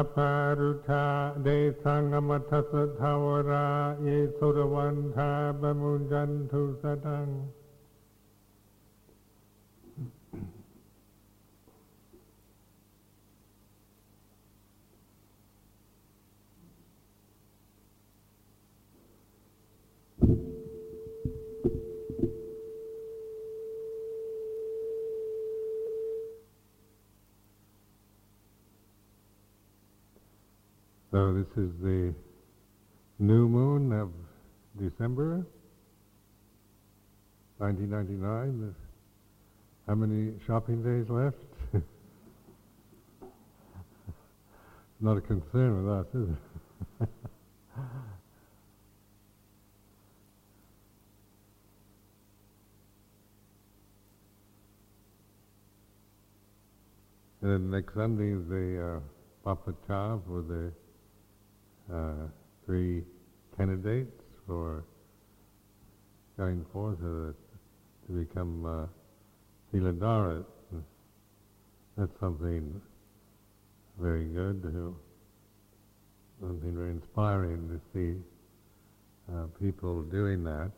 अपारुथा दे सङ्गमथसु धावे सुरवन्धा बमु सदङ् So this is the new moon of December 1999. How many shopping days left? Not a concern with us, is it? and then next Sunday is the uh, Papa for the uh, three candidates for going forth uh, to become uh, Siladhara. That's something very good, something very inspiring to see uh, people doing that.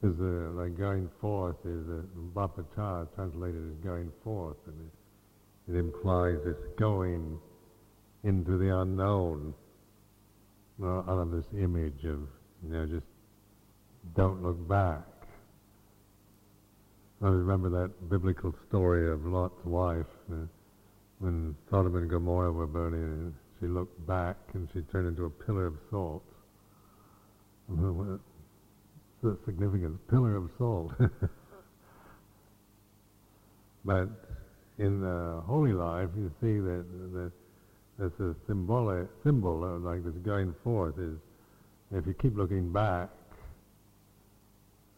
Because uh, like going forth is uh, Pabbajja translated as going forth, and it, it implies this going into the unknown, out of this image of, you know, just don't look back. I remember that biblical story of Lot's wife uh, when Sodom and Gomorrah were burning, and she looked back and she turned into a pillar of salt. What's the significance? Pillar of salt. but in the holy life, you see that that that's a symbolic symbol of like this going forth is if you keep looking back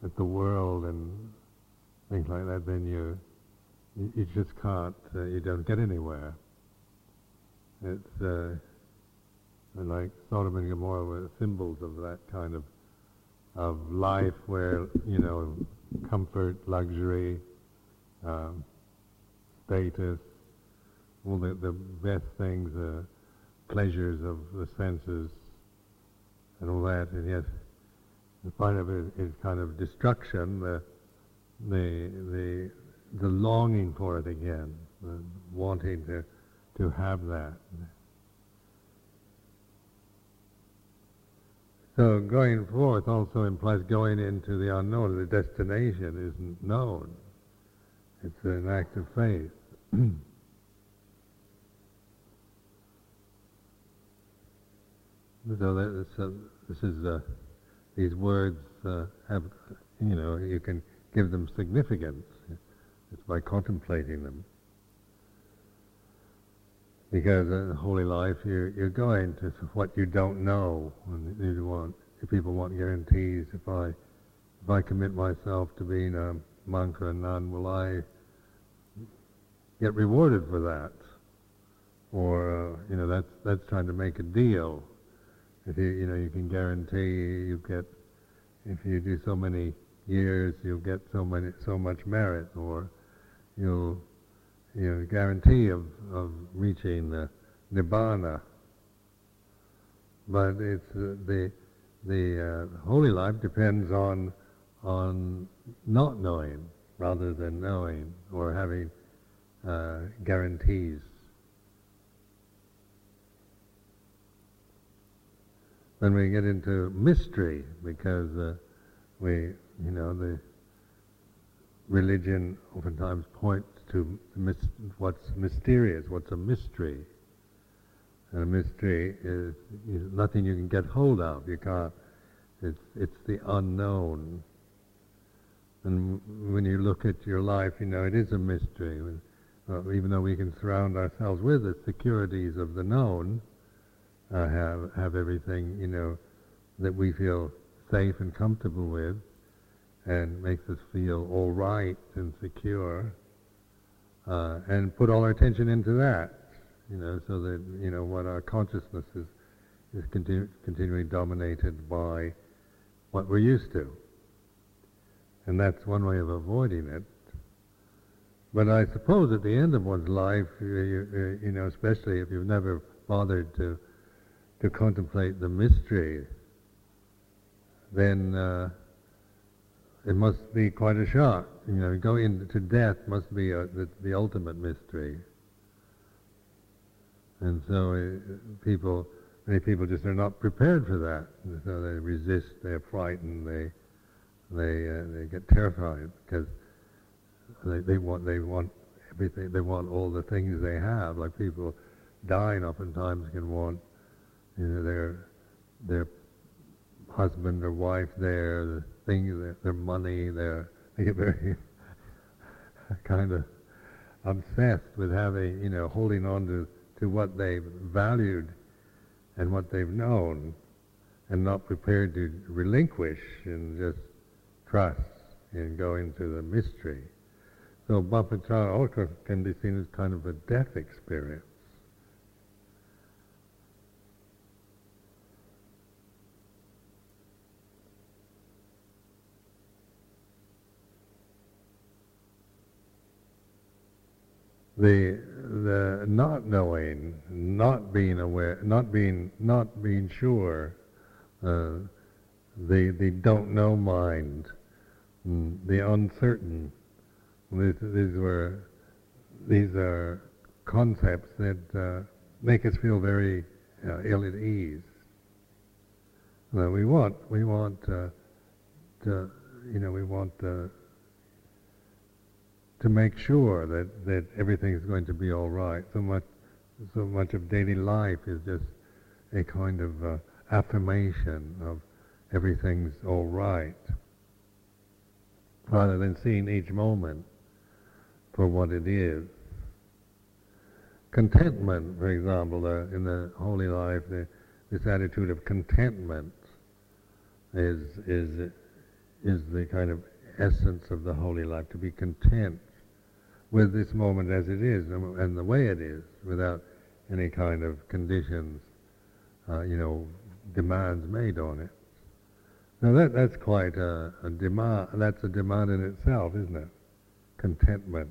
at the world and things like that, then you you, you just can't uh, you don't get anywhere. It's uh, like Sodom and Gomorrah were symbols of that kind of of life where you know comfort, luxury. Um, status, all the, the best things, the pleasures of the senses, and all that, and yet the point of it is kind of destruction, the, the, the, the longing for it again, the wanting to, to have that. So going forth also implies going into the unknown. The destination isn't known. It's an act of faith. So that, so this is uh, these words uh, have you know you can give them significance. It's by contemplating them. Because in holy life, you're, you're going to what you don't know, and you want. People want guarantees, if I if I commit myself to being a monk or a nun, will I get rewarded for that. Or, uh, you know, that's, that's trying to make a deal. If you, you know, you can guarantee you get, if you do so many years, you'll get so many, so much merit, or you'll, you know, guarantee of, of reaching the nibbana. But it's uh, the, the uh, holy life depends on, on not knowing rather than knowing or having uh, guarantees. Then we get into mystery because uh, we, you know, the religion oftentimes points to mis- what's mysterious, what's a mystery. And a mystery is, is nothing you can get hold of. You can't. It's it's the unknown. And when you look at your life, you know it is a mystery. When uh, even though we can surround ourselves with the securities of the known, uh, have have everything you know that we feel safe and comfortable with, and makes us feel all right and secure, uh, and put all our attention into that, you know, so that you know what our consciousness is is continu- continually dominated by what we're used to, and that's one way of avoiding it. But I suppose at the end of one's life, you, you, you know, especially if you've never bothered to to contemplate the mystery, then uh, it must be quite a shock. You know, going to death must be a, the, the, ultimate mystery. And so uh, people, many people just are not prepared for that. And so they resist, they're frightened, they, they, uh, they get terrified because they, they want, they want everything, they want all the things they have. Like people dying oftentimes can want, you know, their, their husband or wife there, the things, their, their money, their, they get very kind of obsessed with having, you know, holding on to, to what they've valued and what they've known and not prepared to relinquish and just trust and go into the mystery. So Bhappachara also can be seen as kind of a death experience. the the not knowing, not being aware, not being not being sure, uh, the the don't know mind, mm, the uncertain. These, these were these are concepts that uh, make us feel very uh, ill at ease. Now we want we want uh, to you know we want uh, to make sure that, that everything is going to be all right. So much, so much of daily life is just a kind of uh, affirmation of everything's all right, rather than seeing each moment for what it is. Contentment, for example, uh, in the holy life, the, this attitude of contentment is is is the kind of essence of the holy life. To be content with this moment as it is and the way it is, without any kind of conditions, uh, you know, demands made on it. Now that that's quite a, a, demand. That's a demand in itself, isn't it? Contentment.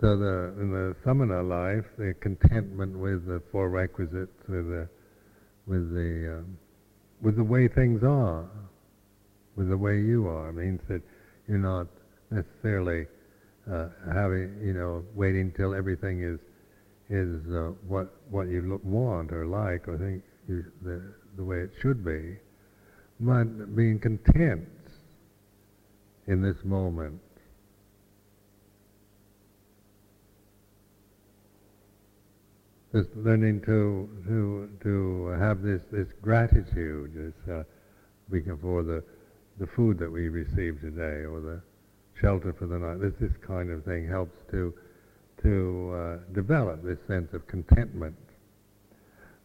So the in the samana life, the contentment with the four requisites, with the with the um, with the way things are, with the way you are, means that you're not necessarily uh, having, you know, waiting till everything is is uh, what what you look, want or like or think you, the the way it should be, but being content in this moment. Just learning to to to have this this gratitude, this uh, for the the food that we receive today, or the shelter for the night. This, this kind of thing helps to, to uh, develop this sense of contentment.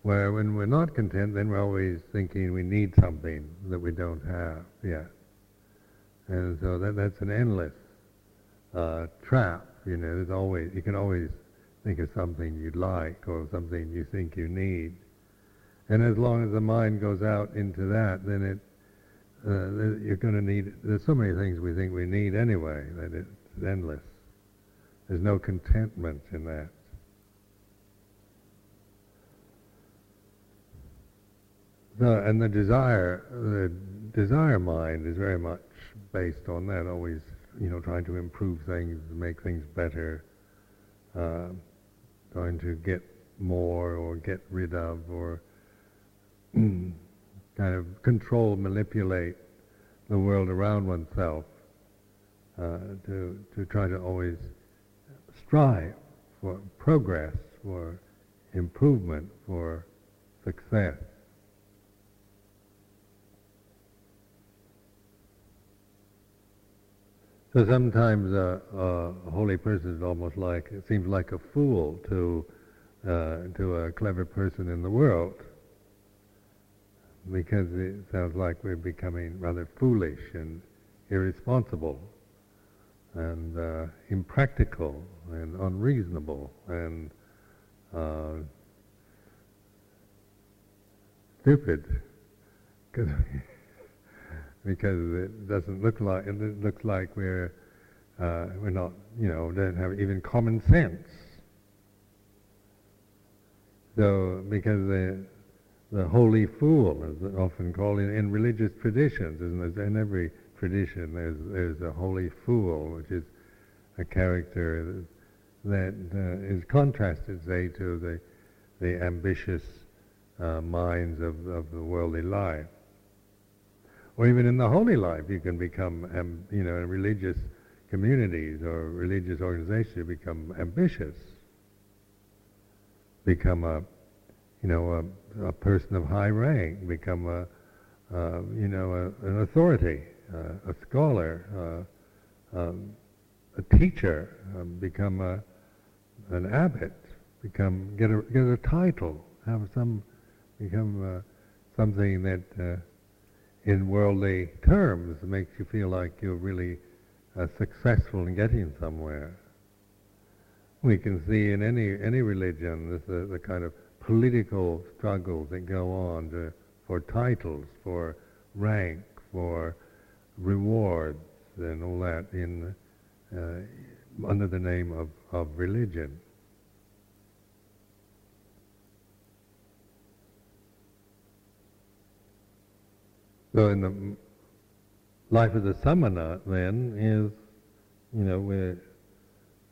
Where when we're not content, then we're always thinking we need something that we don't have yet. And so that, that's an endless uh, trap. You know, there's always, you can always think of something you'd like or something you think you need. And as long as the mind goes out into that, then it uh, you're going to need, there's so many things we think we need anyway that it's endless. There's no contentment in that. So, and the desire, the desire mind is very much based on that, always, you know, trying to improve things, make things better, uh, trying to get more or get rid of or kind of control, manipulate the world around oneself, uh, to, to try to always strive for progress, for improvement, for success. So sometimes a, a holy person is almost like seems like a fool to uh, to a clever person in the world. Because it sounds like we're becoming rather foolish and irresponsible and uh, impractical and unreasonable and uh, stupid. Because it doesn't look like it looks like we're uh, we're not you know don't have even common sense. So because the the holy fool is often called in, in religious traditions, isn't there? In every tradition, there's there's a holy fool, which is a character that uh, is contrasted, say, to the the ambitious uh, minds of, of the worldly life or even in the holy life, you can become, um, you know, in religious communities or religious organizations, you become ambitious, become a, you know, a, a person of high rank, become a, uh, you know, a, an authority, uh, a scholar, uh, um, a teacher, um, become a, an abbot, become get a get a title, have some, become uh, something that uh, in worldly terms makes you feel like you're really uh, successful in getting somewhere. We can see in any any religion the, the kind of political struggles that go on to, for titles, for rank, for rewards, and all that in uh, under the name of, of religion. So in the life of the samana, then, is, you know, we're,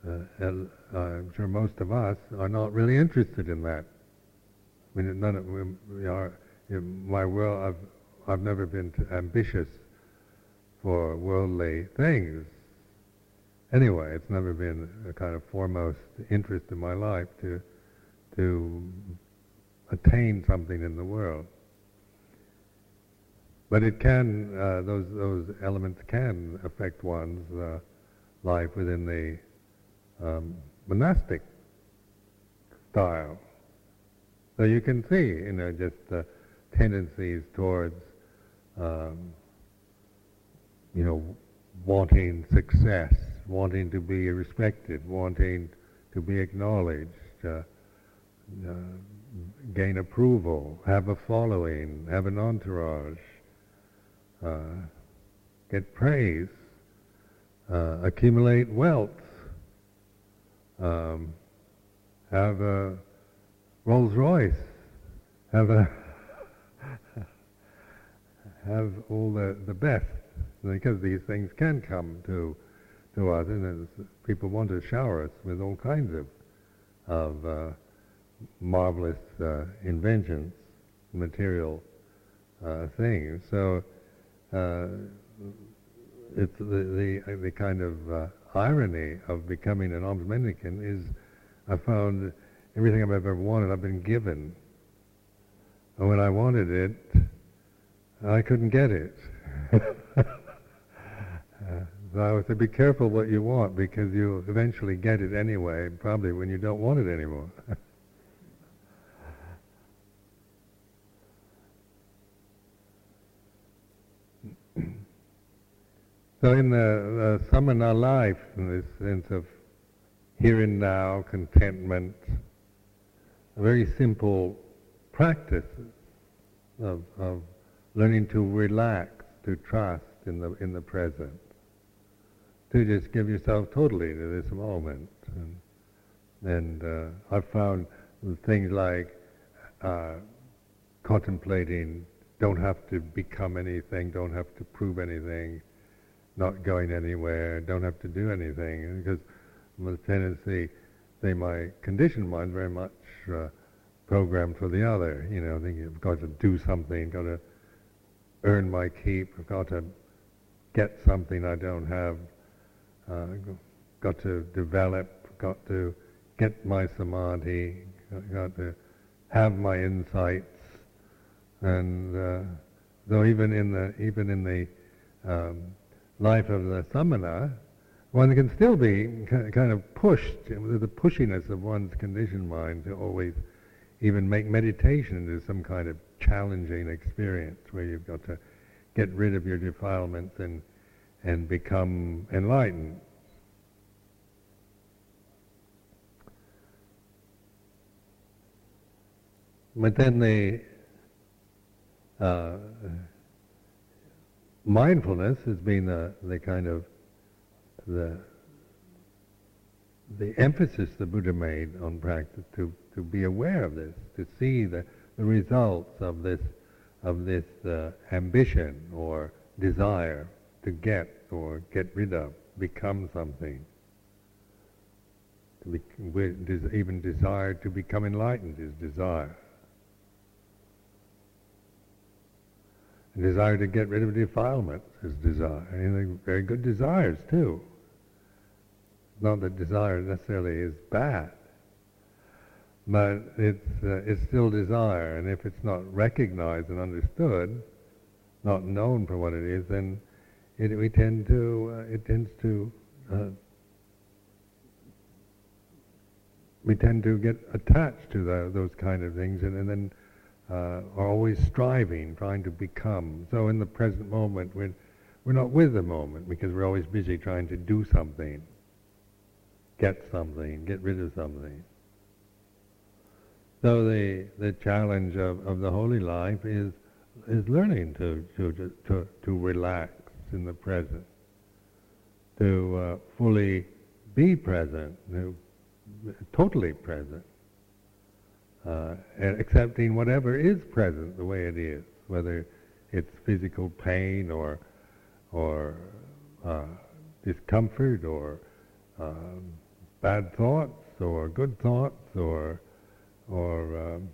uh, I'm sure most of us are not really interested in that. I mean, none of we are. In my world, I've I've never been ambitious for worldly things. Anyway, it's never been a kind of foremost interest in my life to to attain something in the world. But it can, uh, those, those elements can affect one's uh, life within the um, monastic style. So you can see, you know, just tendencies towards, um, you know, wanting success, wanting to be respected, wanting to be acknowledged, uh, uh, gain approval, have a following, have an entourage, uh, get praise, uh, accumulate wealth, um, have a Rolls Royce, have a have all the, the best, because these things can come to to us, and people want to shower us with all kinds of of uh, marvelous uh, inventions, material uh, things. So it's the, the, the kind of uh, irony of becoming an alms mendicant is I found everything I've ever wanted I've been given. And when I wanted it, I couldn't get it. uh, so I would say, be careful what you want because you'll eventually get it anyway, probably when you don't want it anymore. So in the, the samana life, in this sense of here and now, contentment, very simple practice of, of learning to relax, to trust in the in the present, to just give yourself totally to this moment. And, and uh, I've found things like uh, contemplating, don't have to become anything, don't have to prove anything, not going anywhere, don't have to do anything, because the tendency, they my conditioned mind very much uh, programmed for the other. You know, thinking I've got to do something, got to earn my keep, I've got to get something I don't have, uh, got to develop, got to get my samadhi, got to have my insights, and uh, though even in the even in the um, life of the samana, one can still be kind of pushed, the pushiness of one's conditioned mind to always even make meditation into some kind of challenging experience where you've got to get rid of your defilements and, and become enlightened. But then the uh, mindfulness has been the, the kind of the the emphasis the Buddha made on practice to, to be aware of this, to see the, the results of this of this uh, ambition or desire to get or get rid of, become something. To be, even desire to become enlightened is desire. Desire to get rid of defilement is desire. And very good desires too. Not that desire necessarily is bad, but it's, uh, it's still desire. And if it's not recognized and understood, not known for what it is, then it, we tend to, uh, it tends to, uh, we tend to get attached to the, those kind of things and, and then uh, are always striving, trying to become. So in the present moment, we're, we're not with the moment because we're always busy trying to do something, get something, get rid of something. So the, the challenge of, of the holy life is, is learning to, to, to, to relax in the present, to uh, fully be present, to, totally present uh, accepting whatever is present the way it is, whether it's physical pain or or uh, discomfort or um, bad thoughts or good thoughts or or um,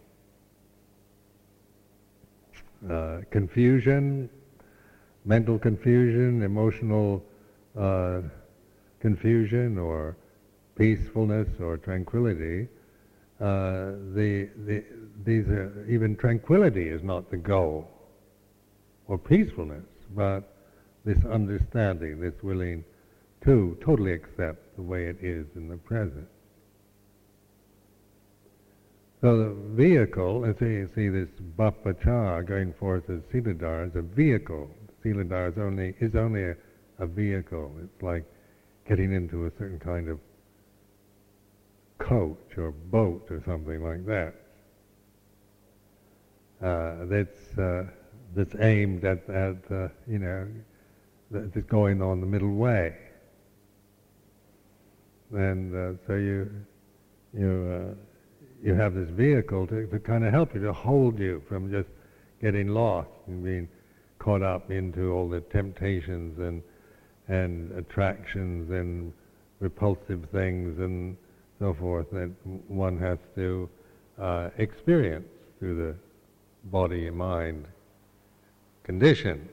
uh, confusion, mental confusion, emotional uh, confusion, or peacefulness or tranquility uh, the, the, these are, even tranquility is not the goal, or peacefulness, but this understanding, this willing to totally accept the way it is in the present. So the vehicle, as you see this pabbajja going forth as siladhara, is a vehicle. Siladhara is only, is only a, a vehicle. It's like getting into a certain kind of coach or boat or something like that. Uh, that's uh, that's aimed at, at uh, you know that's going on the middle way, and uh, so you you uh, you have this vehicle to, to kind of help you to hold you from just getting lost and being caught up into all the temptations and and attractions and repulsive things and so forth that one has to uh, experience through the body and mind condition.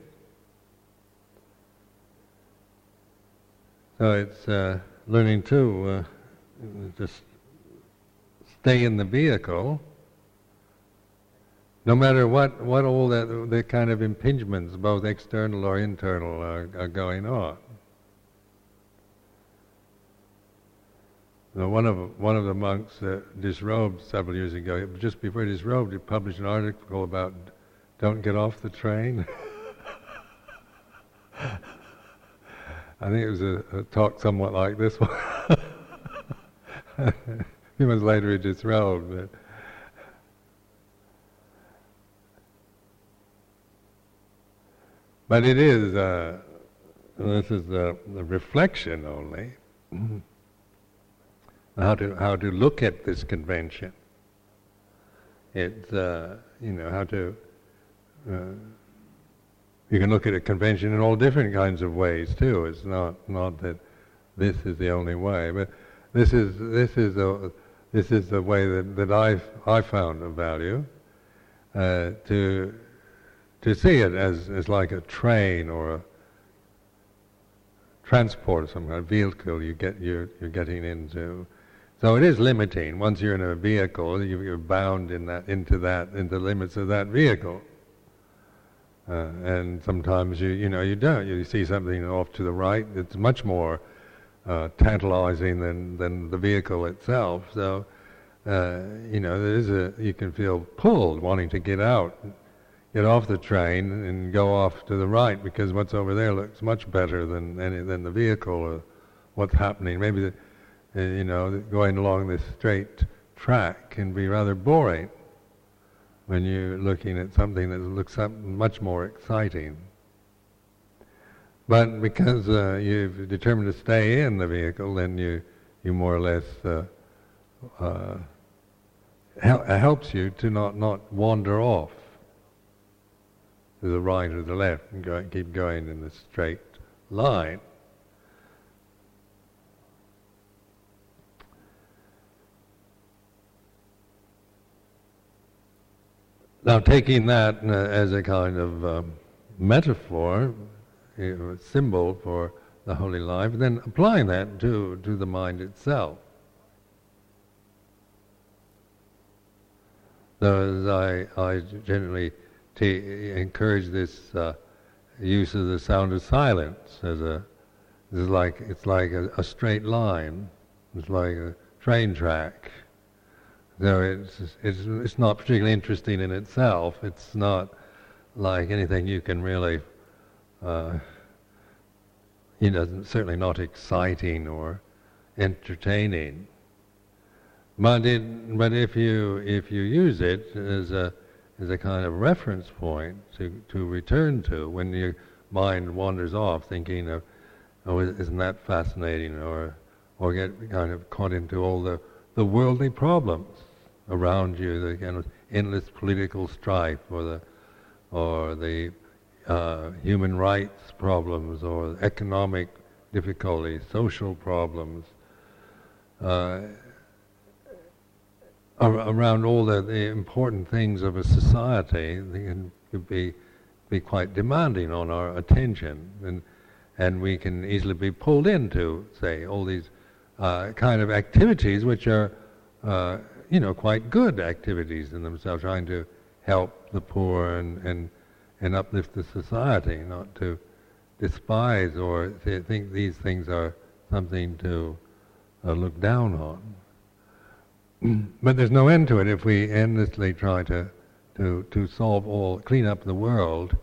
So it's uh, learning to uh, just stay in the vehicle, no matter what, what all that the kind of impingements, both external or internal, are, are going on. One of one of the monks uh, disrobed several years ago. Just before he disrobed, he published an article about "Don't get off the train." I think it was a, a, talk somewhat like this one. a few months later, he disrobed, but. But it is, uh, this is a, a reflection only. How to how to look at this convention. It's uh, you know how to. Uh, you can look at a convention in all different kinds of ways too. It's not not that this is the only way, but this is this is a this is the way that, that I I found of value uh, to to see it as, as like a train or a transport, some kind of vehicle you get you're, you're getting into. So it is limiting. Once you're in a vehicle, you're bound in that, into that, into the limits of that vehicle. Uh, and sometimes you, you know, you don't. You see something off to the right. It's much more uh, tantalizing than, than the vehicle itself. So, uh, you know, there is a, you can feel pulled wanting to get out, get off the train and go off to the right because what's over there looks much better than any, than the vehicle or what's happening. Maybe, the, uh, you know, going along this straight track can be rather boring when you're looking at something that looks much more exciting. But because uh, you've determined to stay in the vehicle, then you, you more or less uh, uh, hel- helps you to not, not wander off to the right or the left and go, keep going in a straight line. Now, taking that uh, as a kind of um, metaphor, a symbol for the holy life, then applying that to, to the mind itself. So I, I generally t- encourage this uh, use of the sound of silence as a it's like it's like a, a straight line. It's like a train track. So it's, it's it's not particularly interesting in itself. It's not like anything you can really uh, you know, certainly not exciting or entertaining. But, it, but if you if you use it as a as a kind of reference point to, to return to when your mind wanders off, thinking of, oh, isn't that fascinating, or or get kind of caught into all the the worldly problems around you, the kind of endless political strife, or the or the uh, human rights problems or economic difficulties, social problems, uh, around all the, the, important things of a society, can be, be quite demanding on our attention. And, and we can easily be pulled into, say, all these uh, kind of activities which are, uh, you know, quite good activities in themselves, trying to help the poor and, and and uplift the society, not to despise or think these things are something to uh, look down on. but there's no end to it if we endlessly try to, to, to solve all, clean up the world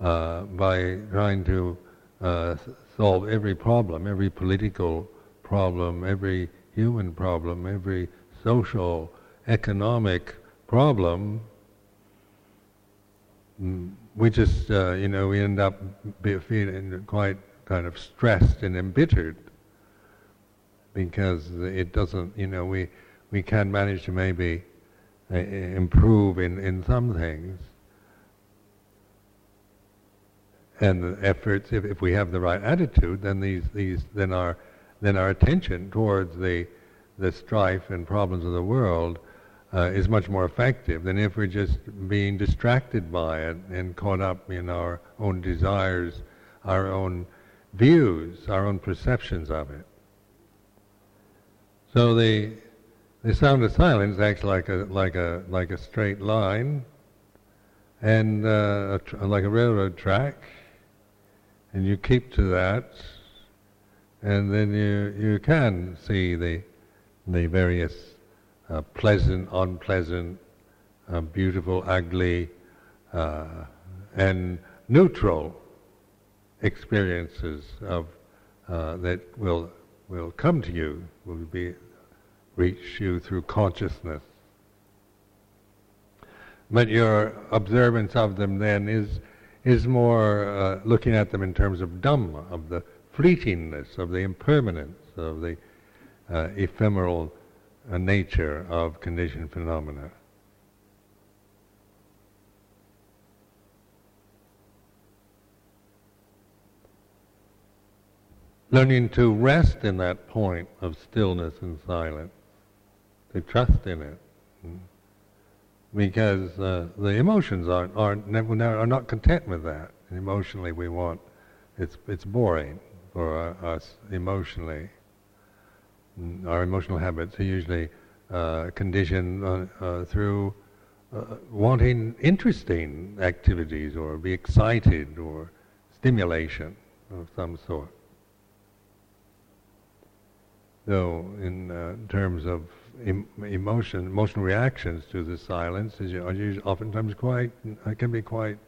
uh, by trying to uh, solve every problem, every political problem, every human problem, every social, economic problem. Mm, we just, uh, you know, we end up feeling quite kind of stressed and embittered because it doesn't, you know, we, we can manage to maybe uh, improve in, in some things. And the efforts, if, if we have the right attitude, then these, these, then our, then our attention towards the, the strife and problems of the world uh, is much more effective than if we're just being distracted by it and caught up in our own desires, our own views, our own perceptions of it. So the the sound of silence acts like a like a like a straight line, and uh, tr- like a railroad track, and you keep to that, and then you you can see the the various uh, pleasant, unpleasant, uh, beautiful, ugly, uh, and neutral experiences of uh, that will will come to you, will be reach you through consciousness. But your observance of them then is is more uh, looking at them in terms of Dhamma, of the fleetingness, of the impermanence, of the uh, ephemeral a nature of conditioned phenomena. Learning to rest in that point of stillness and silence, to trust in it, because uh, the emotions aren't, aren't never, are not content with that. emotionally, we want it's it's boring for us emotionally. Our emotional habits are usually uh, conditioned uh, uh, through uh, wanting interesting activities or be excited or stimulation of some sort. though in uh, terms of em- emotion, emotional reactions to the silence is usually oftentimes quite, uh, can be quite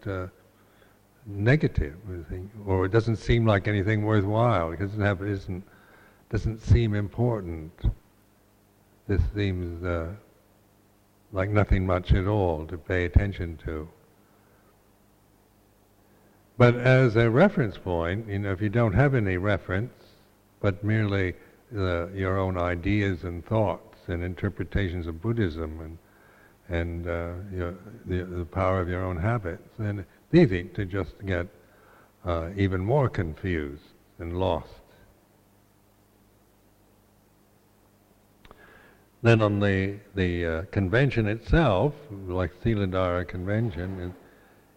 negative, or it doesn't seem like anything worthwhile. It doesn't it isn't, doesn't seem important. This seems uh, like nothing much at all to pay attention to. But as a reference point, you know, if you don't have any reference, but merely uh, your own ideas and thoughts and interpretations of Buddhism and and uh, your, the, the power of your own habits, then it's easy to just get uh, even more confused and lost. Then on the the uh, convention itself, like Siladhara convention,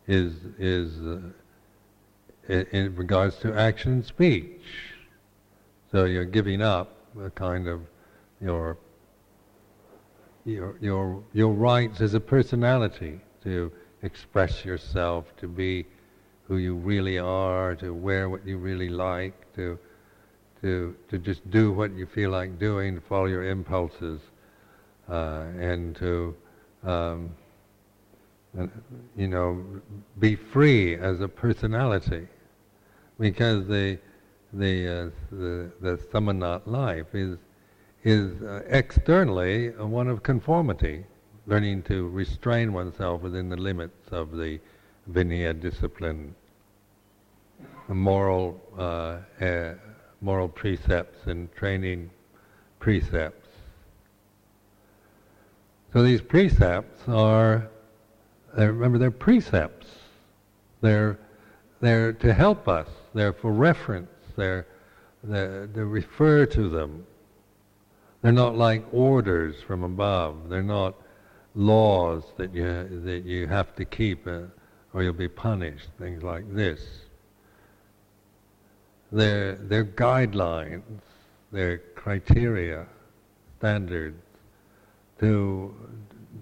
is is, uh, in regards to action and speech. So you're giving up a kind of your your your your rights as a personality to express yourself, to be who you really are, to wear what you really like, to to to just do what you feel like doing, to follow your impulses, and to um, you know be free as a personality because the the uh, the, the samanat life is is uh, externally one of conformity, learning to restrain oneself within the limits of the Vinaya discipline, moral uh, uh, moral precepts and training precepts. So these precepts are, remember, they're precepts. They're they're to help us they're for reference. They're, they're, they refer to them. They're not like orders from above. They're not laws that you, that you have to keep uh, or you'll be punished, things like this. They're, they're guidelines, they're criteria, standards to,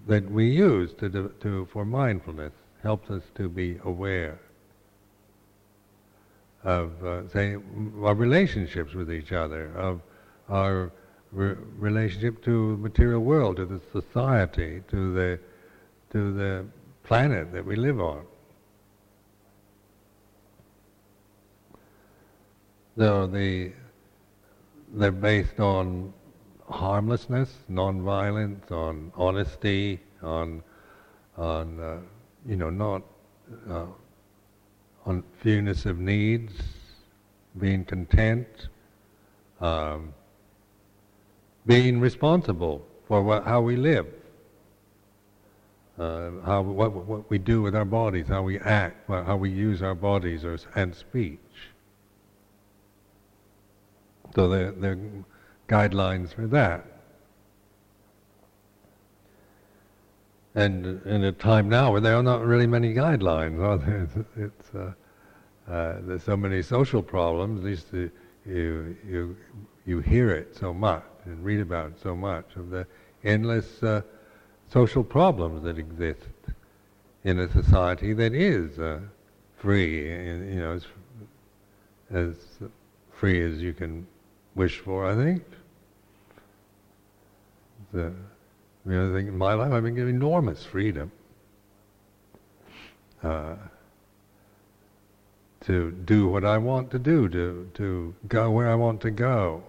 that we use to, to, for mindfulness, helps us to be aware of, uh, say, our relationships with each other, of our re- relationship to the material world, to the society, to the, to the planet that we live on. So the, they're based on harmlessness, non-violence, on honesty, on, on uh, you know, not uh, on fewness of needs, being content, um, being responsible for how we live, uh, how what, what we do with our bodies, how we act, how we use our bodies or, and speech. So there are guidelines for that. And in a time now where there are not really many guidelines, are there? It's, uh, uh, there's so many social problems. At least you you you hear it so much and read about it so much of the endless uh, social problems that exist in a society that is uh, free, you know, as, as free as you can wish for. I think. The, mean, I think in my life I've been given enormous freedom uh, to do what I want to do, to to go where I want to go.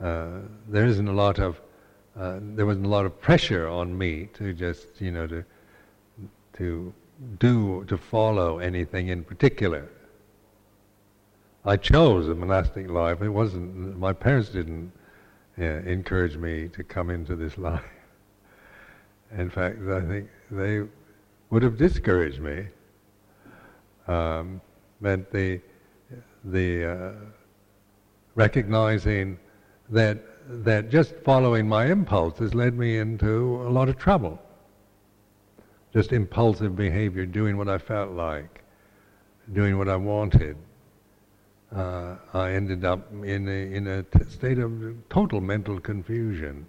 Uh, there isn't a lot of uh, there wasn't a lot of pressure on me to just you know to to do to follow anything in particular. I chose a monastic life. It wasn't my parents didn't encourage me to come into this life. In fact, I think they would have discouraged me. Um, but the the uh, recognizing that that just following my impulses led me into a lot of trouble. Just impulsive behavior, doing what I felt like, doing what I wanted. Uh, I ended up in a, in a t- state of total mental confusion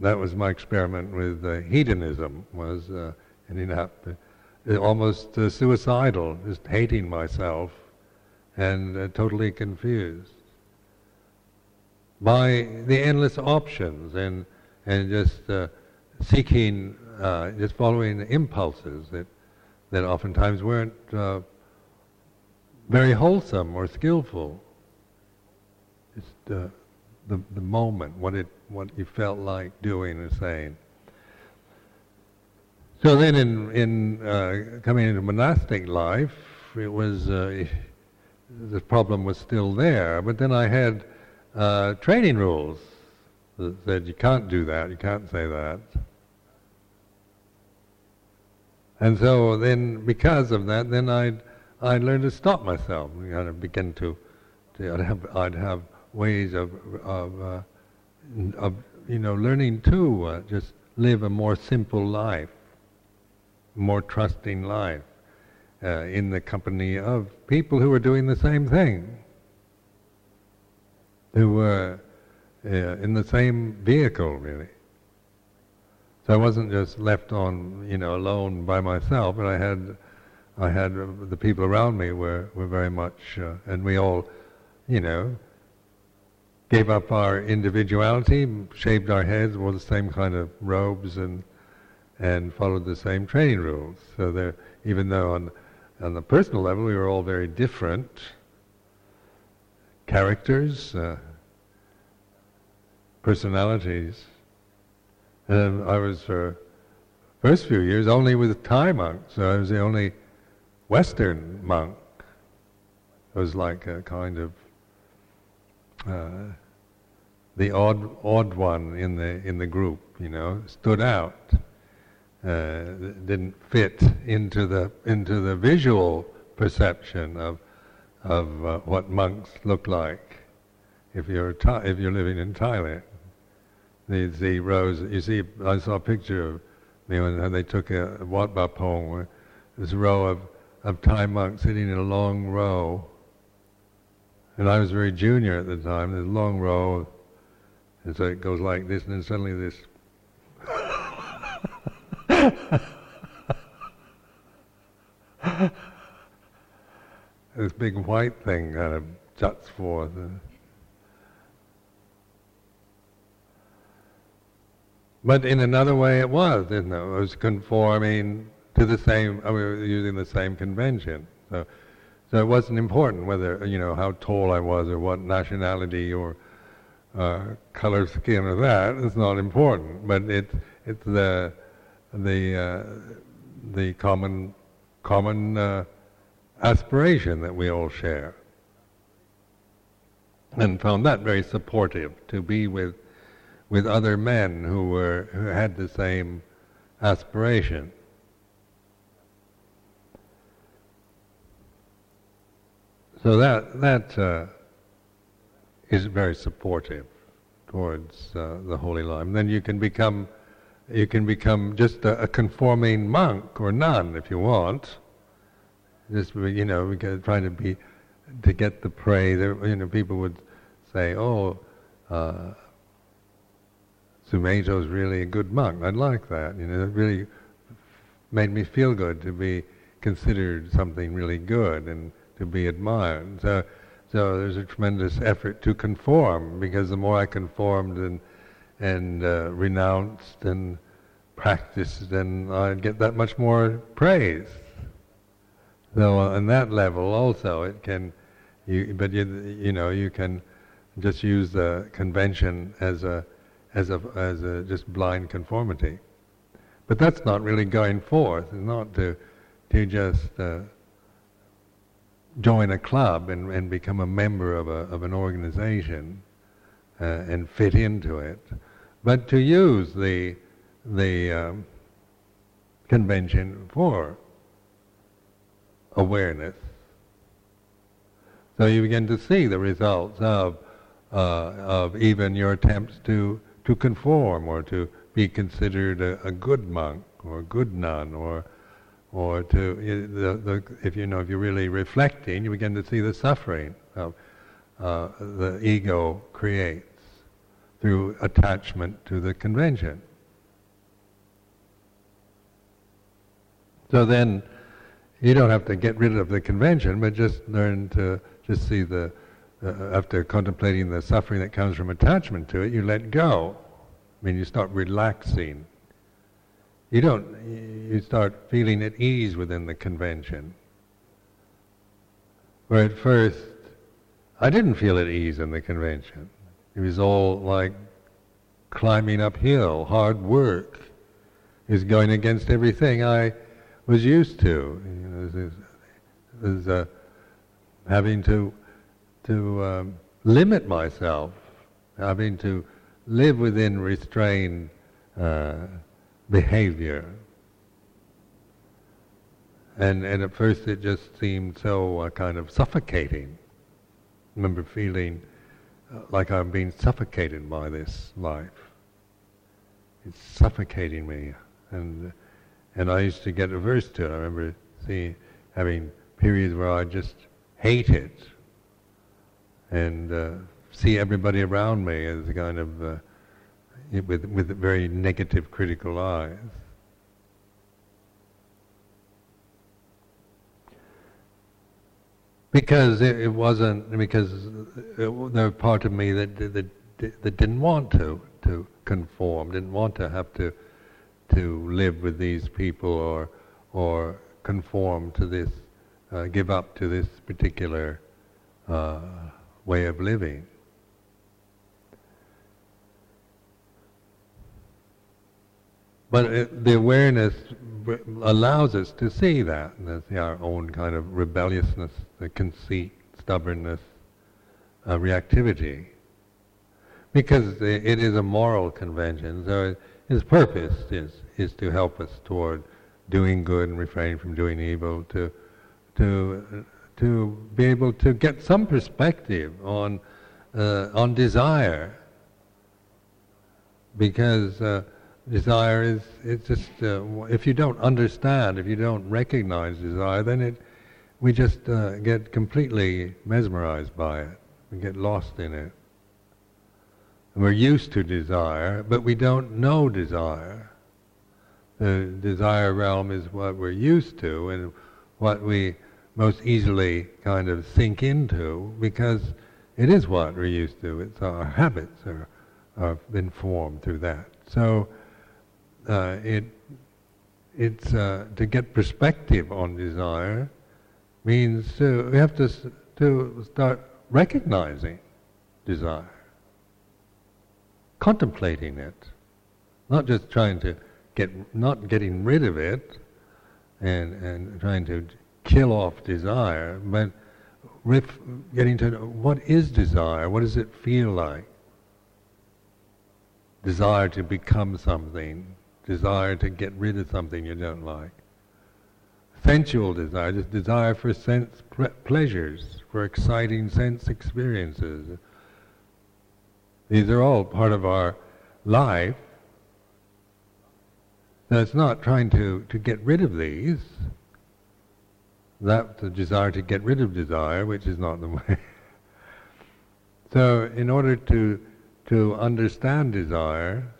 that was my experiment with uh, hedonism. Was uh, ending up uh, almost uh, suicidal, just hating myself, and uh, totally confused. by the endless options and, and just seeking, just following impulses that, that oftentimes weren't very wholesome or skillful. Just uh, the, the moment, what, it, what you felt like doing and saying. So then in, in uh, coming into monastic life, it was, uh, the problem was still there, but then I had uh, training rules that said you can't do that, you can't say that. And so then, because of that, then I'd, I'd learn to stop myself. I'd begin to, to I'd, have, I'd have ways of, of, uh, of you know, learning to uh, just live a more simple life, more trusting life uh, in the company of people who were doing the same thing, who were uh, in the same vehicle, really. So I wasn't just left on, you know, alone by myself, but I had, I had uh, the people around me were, were very much, uh, and we all, you know, gave up our individuality, shaved our heads, wore the same kind of robes, and and followed the same training rules. So there, even though on on the personal level we were all very different characters, uh, personalities, and I was for first few years only with Thai monks. So I was the only Western monk. Was like a kind of uh, the odd odd one in the in the group, you know, stood out, uh, didn't fit into the into the visual perception of of uh, what monks look like. If you're if you're living in Thailand, the the rows you see. I saw a picture of me when they took a Wat Pah Pong, this row of of Thai monks sitting in a long row and I was very junior at the time. There's a long row, and so it goes like this, and then suddenly this. this big white thing kind of juts forth. But in another way, it was, isn't it? It was conforming to the same. I mean, using the same convention. So so it wasn't important whether, you know, how tall I was or what nationality or uh, color skin or that. It's not important. But it, it's the, the, uh, the common, common uh, aspiration that we all share. And found that very supportive to be with, with other men who, were, who had the same aspiration. So that that uh, is very supportive towards uh, the holy life. And then you can become you can become just a, a, conforming monk or nun if you want. Just you know, trying to be to get the praise. You know, people would say, "Oh, uh, is really a good monk." I'd like that. You know, it really made me feel good to be considered something really good and to be admired. So, so there's a tremendous effort to conform because the more I conformed and and uh, renounced and practiced, then I'd get that much more praise. So on that level, also, it can, you, but you, you know, you can just use the convention as a, as a, as a just blind conformity. But that's not really going forth. It's not to, to just uh, join a club and, and become a member of, a, of an organization uh, and fit into it, but to use the, the um, convention for awareness. So you begin to see the results of, uh, of even your attempts to, to conform or to be considered a, a good monk or a good nun or or to the, the, if you know if you're really reflecting, you begin to see the suffering of uh, the ego creates through attachment to the convention. So then, you don't have to get rid of the convention, but just learn to just see the uh, after contemplating the suffering that comes from attachment to it, you let go. I mean, you start relaxing. You don't, you start feeling at ease within the convention. Where at first, I didn't feel at ease in the convention. It was all like climbing uphill, hard work. Is going against everything I was used to. You know, was, uh, having to to um, limit myself, having to live within restrained uh, behavior. And, and at first it just seemed so uh, kind of suffocating. I remember feeling uh, like I'm being suffocated by this life. It's suffocating me. And, and I used to get averse to it. I remember seeing, having periods where I just hate it and uh, see everybody around me as a kind of uh, with with very negative, critical eyes. Because it, it wasn't because it, there was part of me that, that that didn't want to to conform, didn't want to have to to live with these people or or conform to this, uh, give up to this particular uh, way of living. But it, the awareness allows us to see that. That's our own kind of rebelliousness, the conceit, stubbornness, uh, reactivity. Because it is a moral convention, so its purpose is, is to help us toward doing good and refraining from doing evil, to, to to be able to get some perspective on uh, on desire, because uh, desire is it's just uh, if you don't understand, if you don't recognize desire, then it we just uh, get completely mesmerized by it. We get lost in it. And we're used to desire, but we don't know desire. The desire realm is what we're used to, and what we most easily kind of sink into because it is what we're used to. It's our habits are, are been formed through that. So uh, it it's uh, to get perspective on desire means to we have to to start recognizing desire, contemplating it, not just trying to get not getting rid of it, and and trying to kill off desire, but ref- getting to what is desire, what does it feel like? Desire to become something, desire to get rid of something you don't like. Sensual desire, just desire for sense pleasures, for exciting sense experiences. These are all part of our life. Now it's not trying to, to get rid of these, that's the desire to get rid of desire, which is not the way. so, in order to to understand desire,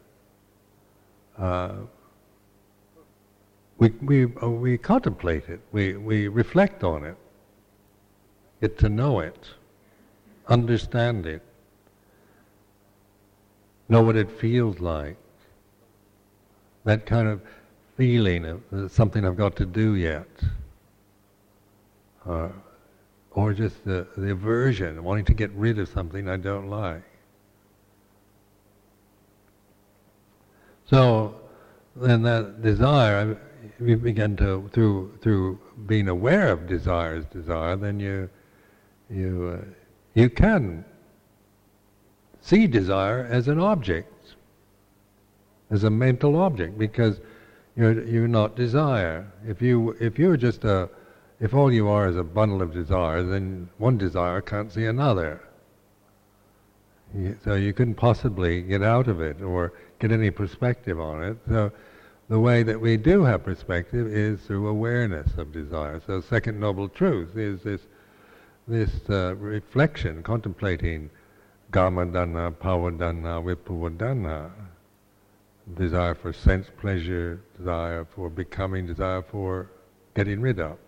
uh, we we uh, we contemplate it. We we reflect on it. Get to know it, understand it, know what it feels like. That kind of feeling of uh, something I've got to do yet or, uh, or just the, the aversion, wanting to get rid of something I don't like. So then that desire, if you begin to through through being aware of desire as desire, then you you uh, you can see desire as an object, as a mental object, because you're you're not desire. If you if you're just a if all you are is a bundle of desire, then one desire can't see another. So you couldn't possibly get out of it or get any perspective on it. So the way that we do have perspective is through awareness of desire. So second noble truth is this this uh, reflection, contemplating kamatanha, bhavatanha, vibhavatanha, desire for sense pleasure, desire for becoming, desire for getting rid of.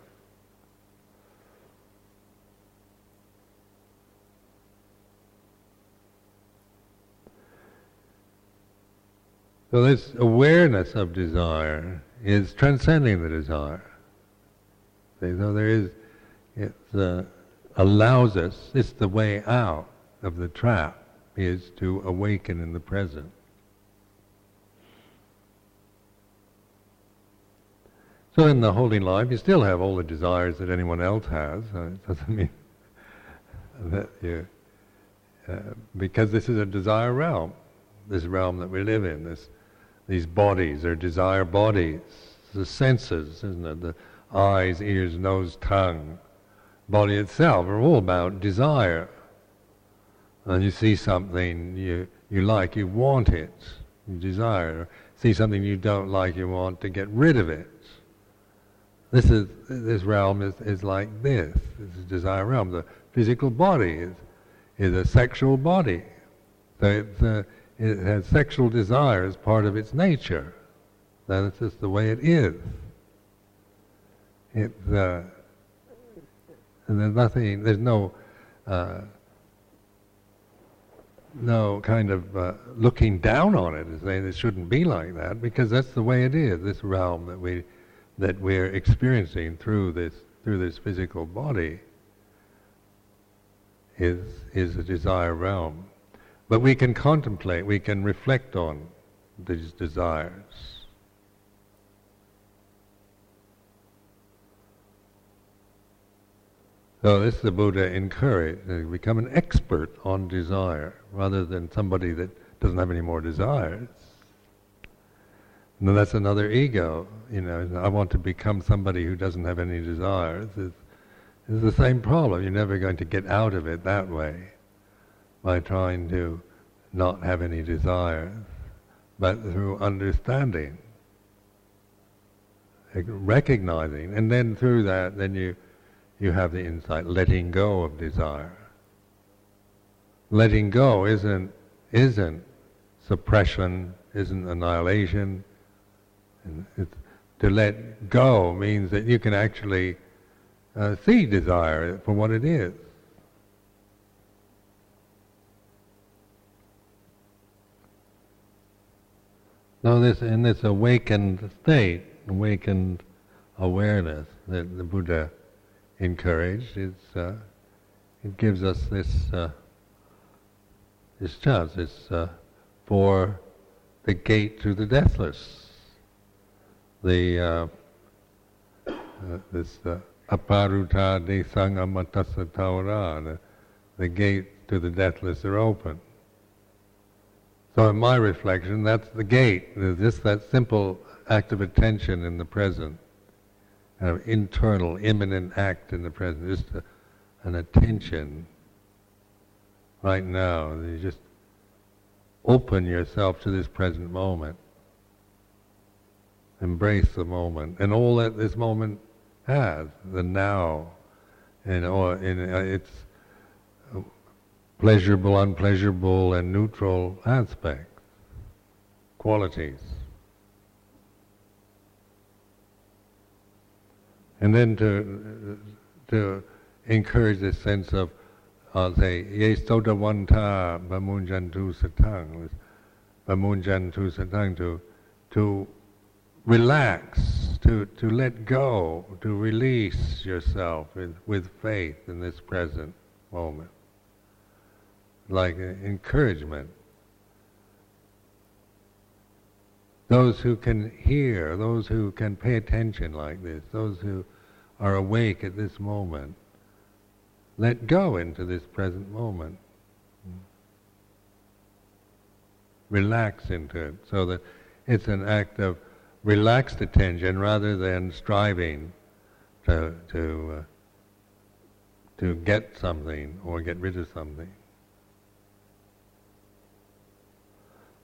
So this awareness of desire is transcending the desire. See, so there is, it uh, allows us, it's the way out of the trap, is to awaken in the present. So in the holy life, you still have all the desires that anyone else has. Uh, it doesn't mean that you, uh, because this is a desire realm, this realm that we live in. This, these bodies are desire bodies. The senses, isn't it? The eyes, ears, nose, tongue, body itself are all about desire. And you see something you you like, you want it, you desire. See something you don't like, you want to get rid of it. This is this realm is, is like this. This is desire realm. The physical body is is a sexual body. So uh, it has sexual desire as part of its nature. That's just the way it is. It uh, and there's nothing. There's no. Uh, no kind of uh, looking down on it and saying it shouldn't be like that because that's the way it is. This realm that we that we're experiencing through this through this physical body is is a desire realm. But we can contemplate, we can reflect on these desires. So this is the Buddha encouraged, uh, become an expert on desire rather than somebody that doesn't have any more desires. And that's another ego. You know, I want to become somebody who doesn't have any desires. It's, it's the same problem. You're never going to get out of it that way by trying to not have any desires, but through understanding, recognizing, and then through that, then you you have the insight, letting go of desire. Letting go isn't isn't suppression, isn't annihilation, to let go means that you can actually uh, see desire for what it is. So this in this awakened state, awakened awareness that the Buddha encouraged, it's, uh, it gives us this uh, this chance. It's uh, for the gate to the deathless the uh, uh, this uh, aparuta tesang amatassa the, the gate to the deathless are open. So in my reflection, that's the gate. There's just that simple act of attention in the present, an internal, imminent act in the present, just a, an attention right now. You just open yourself to this present moment embrace the moment and all that this moment has, the now, and or in uh, its pleasurable, unpleasurable, and neutral aspects, qualities. And then to to encourage this sense of, I'll say, ye sotavanto pamuncantu saddhang, pamuncantu saddhang, to to relax, to, to let go, to release yourself with, with faith in this present moment. Like encouragement. Those who can hear, those who can pay attention like this, those who are awake at this moment, let go into this present moment. Relax into it so that it's an act of relaxed attention rather than striving to to uh, to get something or get rid of something.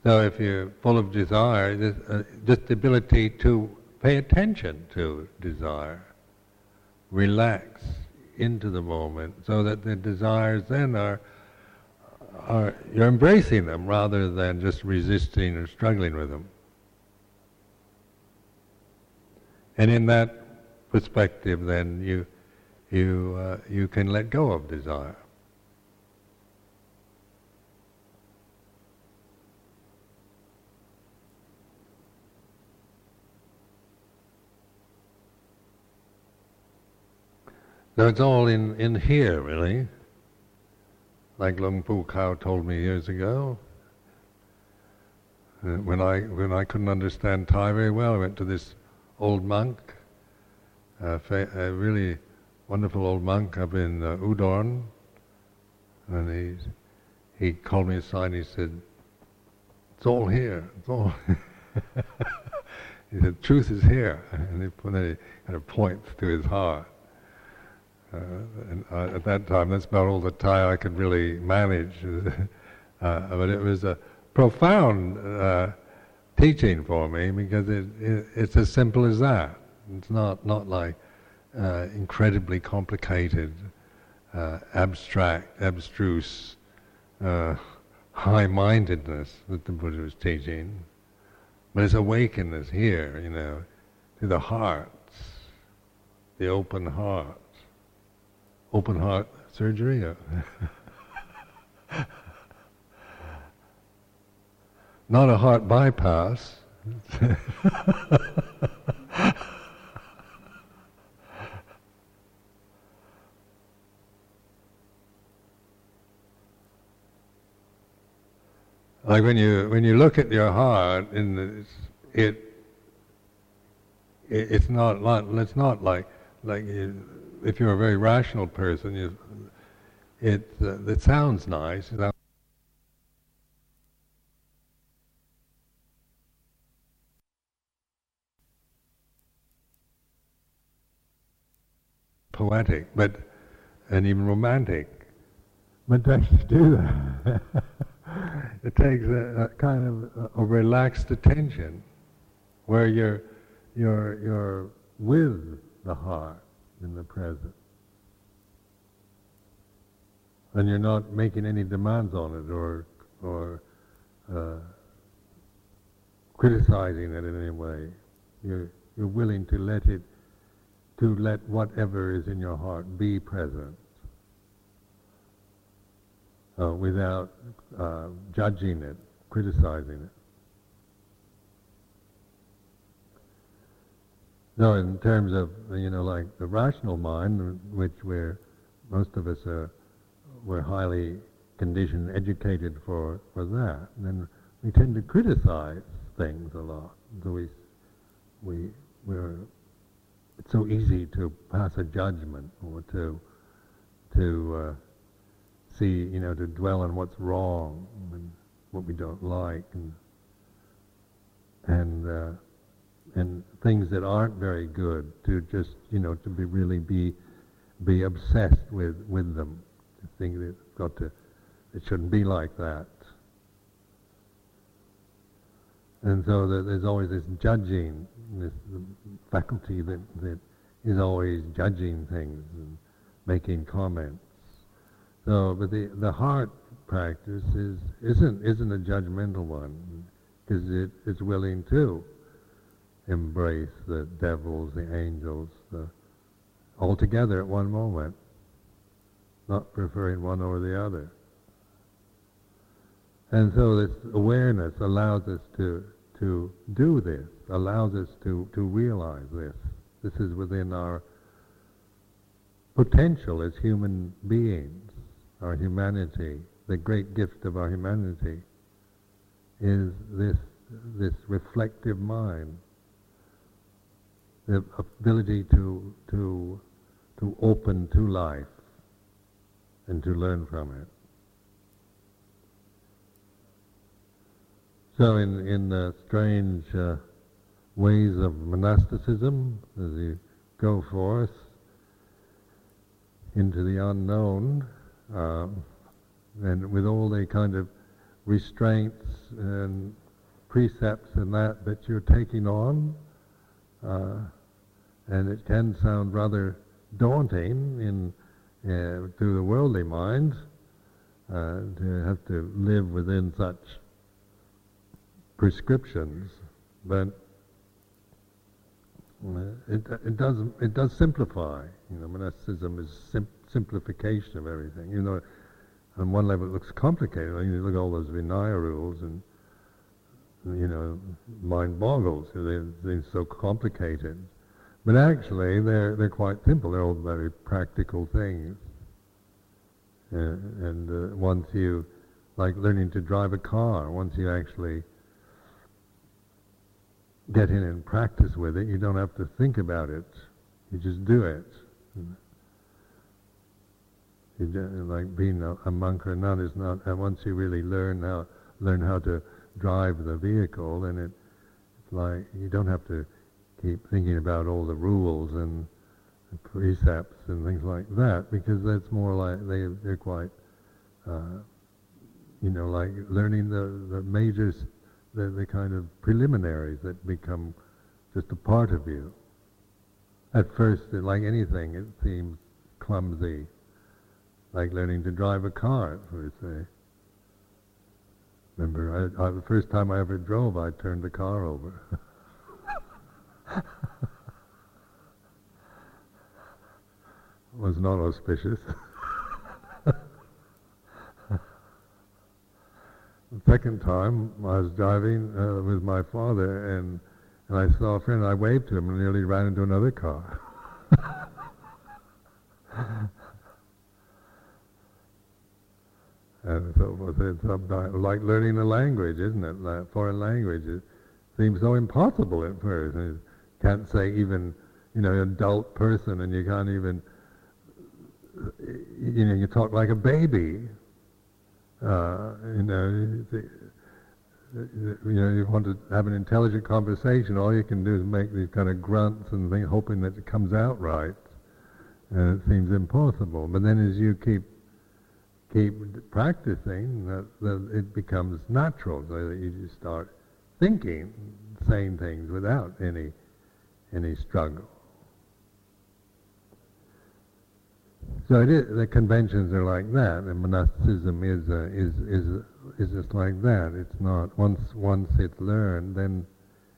So if you're full of desire, this, uh, just the ability to pay attention to desire, relax into the moment, so that the desires then are are you're embracing them rather than just resisting or struggling with them. And in that perspective, then you you uh, you can let go of desire. So it's all in, in here, really. Like Luang Pu Khao told me years ago. Uh, when I when I couldn't understand Thai very well, I went to this old monk, fa- a really wonderful old monk up in uh, Udon, and he he called me aside and he said, "It's all here. It's all." he said, "Truth is here," and he, put, he kind of points to his heart. Uh, and uh, at that time, that's about all the Thai I could really manage. uh, but it was a profound uh, teaching for me because it, it, it's as simple as that. It's not not like uh, incredibly complicated, uh, abstract, abstruse, high-mindedness that the Buddha was teaching, but it's awakeness here, you know, to the heart, the open heart open heart surgery. Not a heart bypass. like when you when you look at your heart, the, it, it it's not it's not like like you, if you're a very rational person, you, it uh, it sounds nice. poetic, but and even romantic. But to do that, it takes a, a kind of a, a, relaxed attention, where you're you're you're with the heart in the present. And you're not making any demands on it or, or uh, criticizing it in any way. You're, you're willing to let it, to let whatever is in your heart be present. Uh, without uh, judging it, criticizing it. No, in terms of you know, like the rational mind, which we're most of us are, we're highly conditioned, educated for for that. then we tend to criticize things a lot. So we we we're it's so easy to pass a judgment or to to uh, see you know to dwell on what's wrong and what we don't like and and uh, and things that aren't very good to just you know to be really be be obsessed with with them. To think that it's got to it shouldn't be like that. And so there's always this judging this faculty that that is always judging things and making comments. So but the the heart practice is isn't isn't a judgmental one because it, it's willing to embrace the devils, the angels, the, all together at one moment, not preferring one over the other. And so this awareness allows us to, to do this, allows us to, to realize this. This is within our potential as human beings, our humanity, the great gift of our humanity is this, this reflective mind the ability to to to open to life and to learn from it. So, in in the strange uh, ways of monasticism, as you go forth into the unknown, uh, and with all the kind of restraints and precepts and that that you're taking on, uh, and it can sound rather daunting in uh, to the worldly mind uh, to have to live within such prescriptions, but uh, it, it does it does simplify. You know, monasticism is sim- simplification of everything. You know, on one level it looks complicated. You look at all those Vinaya rules and you know, mind boggles. They're, they're so complicated. But actually, they're they're quite simple. They're all very practical things. Uh, and uh, once you, like learning to drive a car, once you actually get in and practice with it, you don't have to think about it. You just do it. You like being a, a, monk or nun is not. And once you really learn how learn how to drive the vehicle, then it, it's like you don't have to keep thinking about all the rules and precepts and things like that because that's more like they they're quite uh, you know like learning the the major the, the kind of preliminaries that become just a part of you. At first, like anything, it seems clumsy, like learning to drive a car, for say. Remember, I, I, the first time I ever drove, I turned the car over. was not auspicious. the second time, I was driving uh, with my father, and and I saw a friend, and I waved to him, and nearly ran into another car. and so forth. Sometimes, like learning a language, isn't it? Like foreign language, it seems so impossible at first. Can't say even, you know, an adult person, and you can't even you know, you talk like a baby. Uh, you know, you know, you want to have an intelligent conversation. All you can do is make these kind of grunts and things, hoping that it comes out right. And it seems impossible. But then, as you keep keep practicing, that, that it becomes natural, so that you just start thinking, saying things without any any struggle. So the conventions are like that, and monasticism is uh, is is is just like that. It's not once once it's learned, then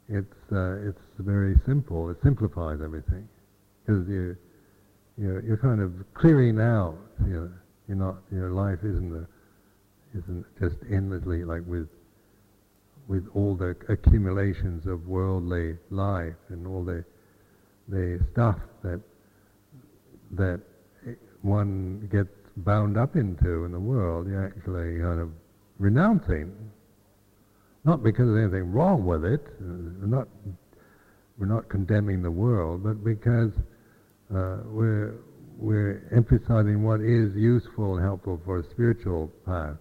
it's uh, it's very simple. It simplifies everything because you you're, you're kind of clearing out. You know, you're not your life isn't a, isn't just endlessly like with with all the accumulations of worldly life and all the the stuff that that one gets bound up into in the world, you're actually kind of renouncing. Not because there's anything wrong with it, uh, we're not, we're not condemning the world, but because uh, we're, we're emphasizing what is useful and helpful for a spiritual path.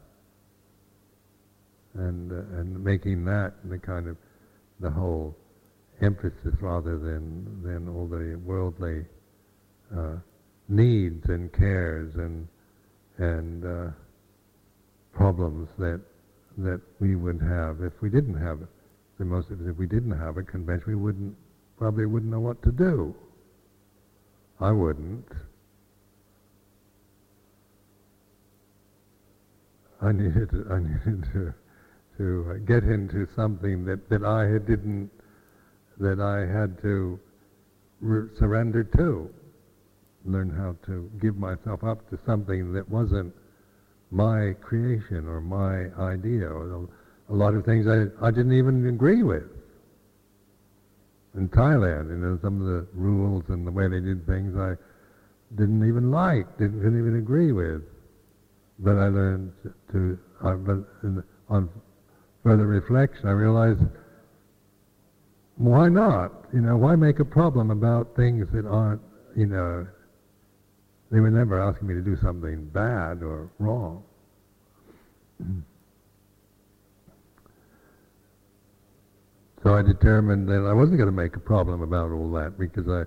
And, uh, and making that the kind of the whole emphasis rather than, than all the worldly uh, needs and cares and and uh, problems that that we would have if we didn't have it. The most of it, if we didn't have a convention, we wouldn't probably wouldn't know what to do. I wouldn't. I needed I needed to to uh, get into something that that I didn't that I had to re- surrender to learn how to give myself up to something that wasn't my creation or my idea. Or a lot of things I, I didn't even agree with. In Thailand, you know, some of the rules and the way they did things I didn't even like, didn't, didn't even agree with. But I learned to, uh, but in, on further reflection, I realized why not? You know, why make a problem about things that aren't, you know, they were never asking me to do something bad or wrong. So I determined that I wasn't going to make a problem about all that because I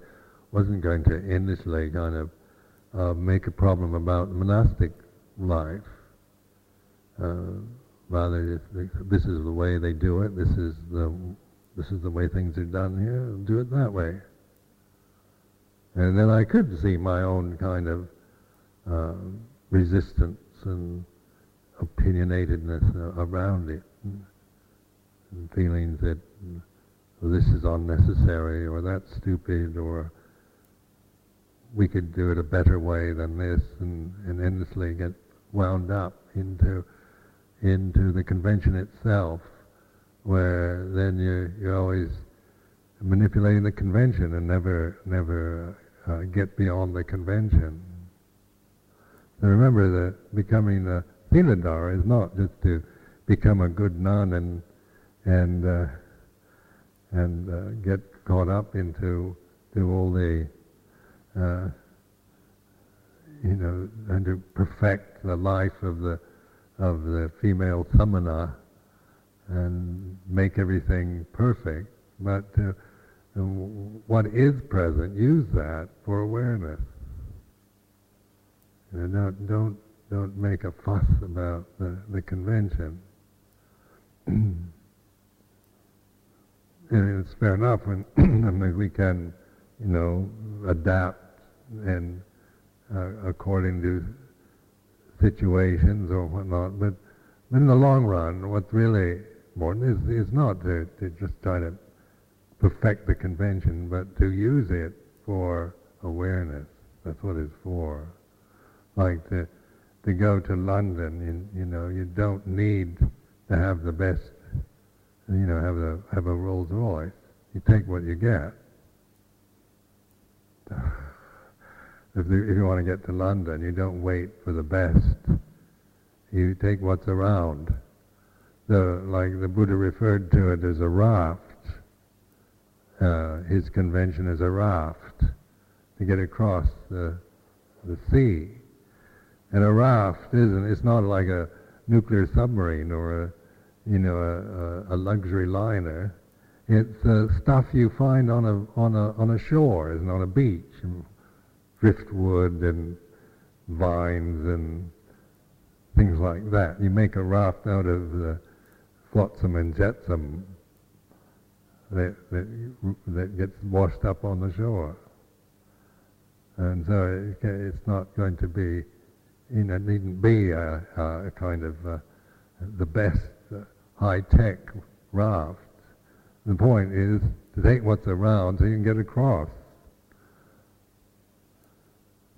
wasn't going to endlessly kind of uh, make a problem about monastic life. Uh, rather, this is the way they do it. This is the this is the way things are done here. Do it that way. And then I could see my own kind of uh, resistance and opinionatedness uh, around it, and, feelings that well, this is unnecessary or that's stupid or we could do it a better way than this and, and endlessly get wound up into into the convention itself where then you you're always manipulating the convention and never, never uh, get beyond the convention. So remember that becoming a Siladhara is not just to become a good nun and and uh, and uh, get caught up into to all the uh, you know and to perfect the life of the of the female samana and make everything perfect, but uh, what is present, use that for awareness. Don't don't don't make a fuss about the, the convention. and it's fair enough when I mean, we can, you know, adapt and uh, according to situations or whatnot. But, in the long run, what's really important is, is not to, to just try to perfect the convention, but to use it for awareness. That's what it's for. Like to, to go to London, you, you know, you don't need to have the best, you know, have a, have a Rolls Royce. You take what you get. If, if you want to get to London, you don't wait for the best. You take what's around. The, like the Buddha referred to it as a raft. Uh, his convention is a raft to get across the, the sea. And a raft isn't, it's not like a nuclear submarine or a, you know, a, a, a luxury liner. It's uh, stuff you find on a, on a, on a shore, isn't on a beach driftwood and vines and things like that. You make a raft out of the flotsam and jetsam that, that, that gets washed up on the shore. And so it, it's not going to be, you know, it needn't be a, a kind of uh, the best uh, high-tech raft. The point is to take what's around so you can get across.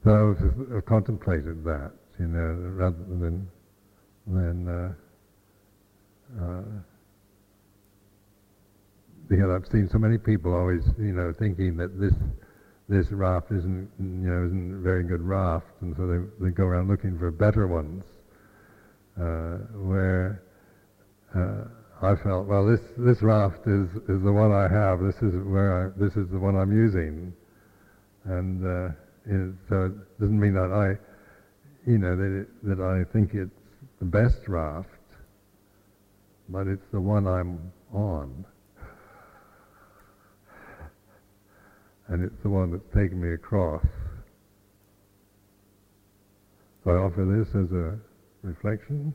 So I've, I've contemplated that, you know, rather than than uh, uh, because I've seen so many people always, you know, thinking that this this raft isn't, you know, isn't a very good raft, and so they they go around looking for better ones. Uh, where uh, I felt, well, this this raft is is the one I have. This is where I, this is the one I'm using, and uh, so it uh, doesn't mean that I, you know, that, it, that I think it's the best raft, but it's the one I'm on. And it's the one that's taken me across. So I offer this as a reflection.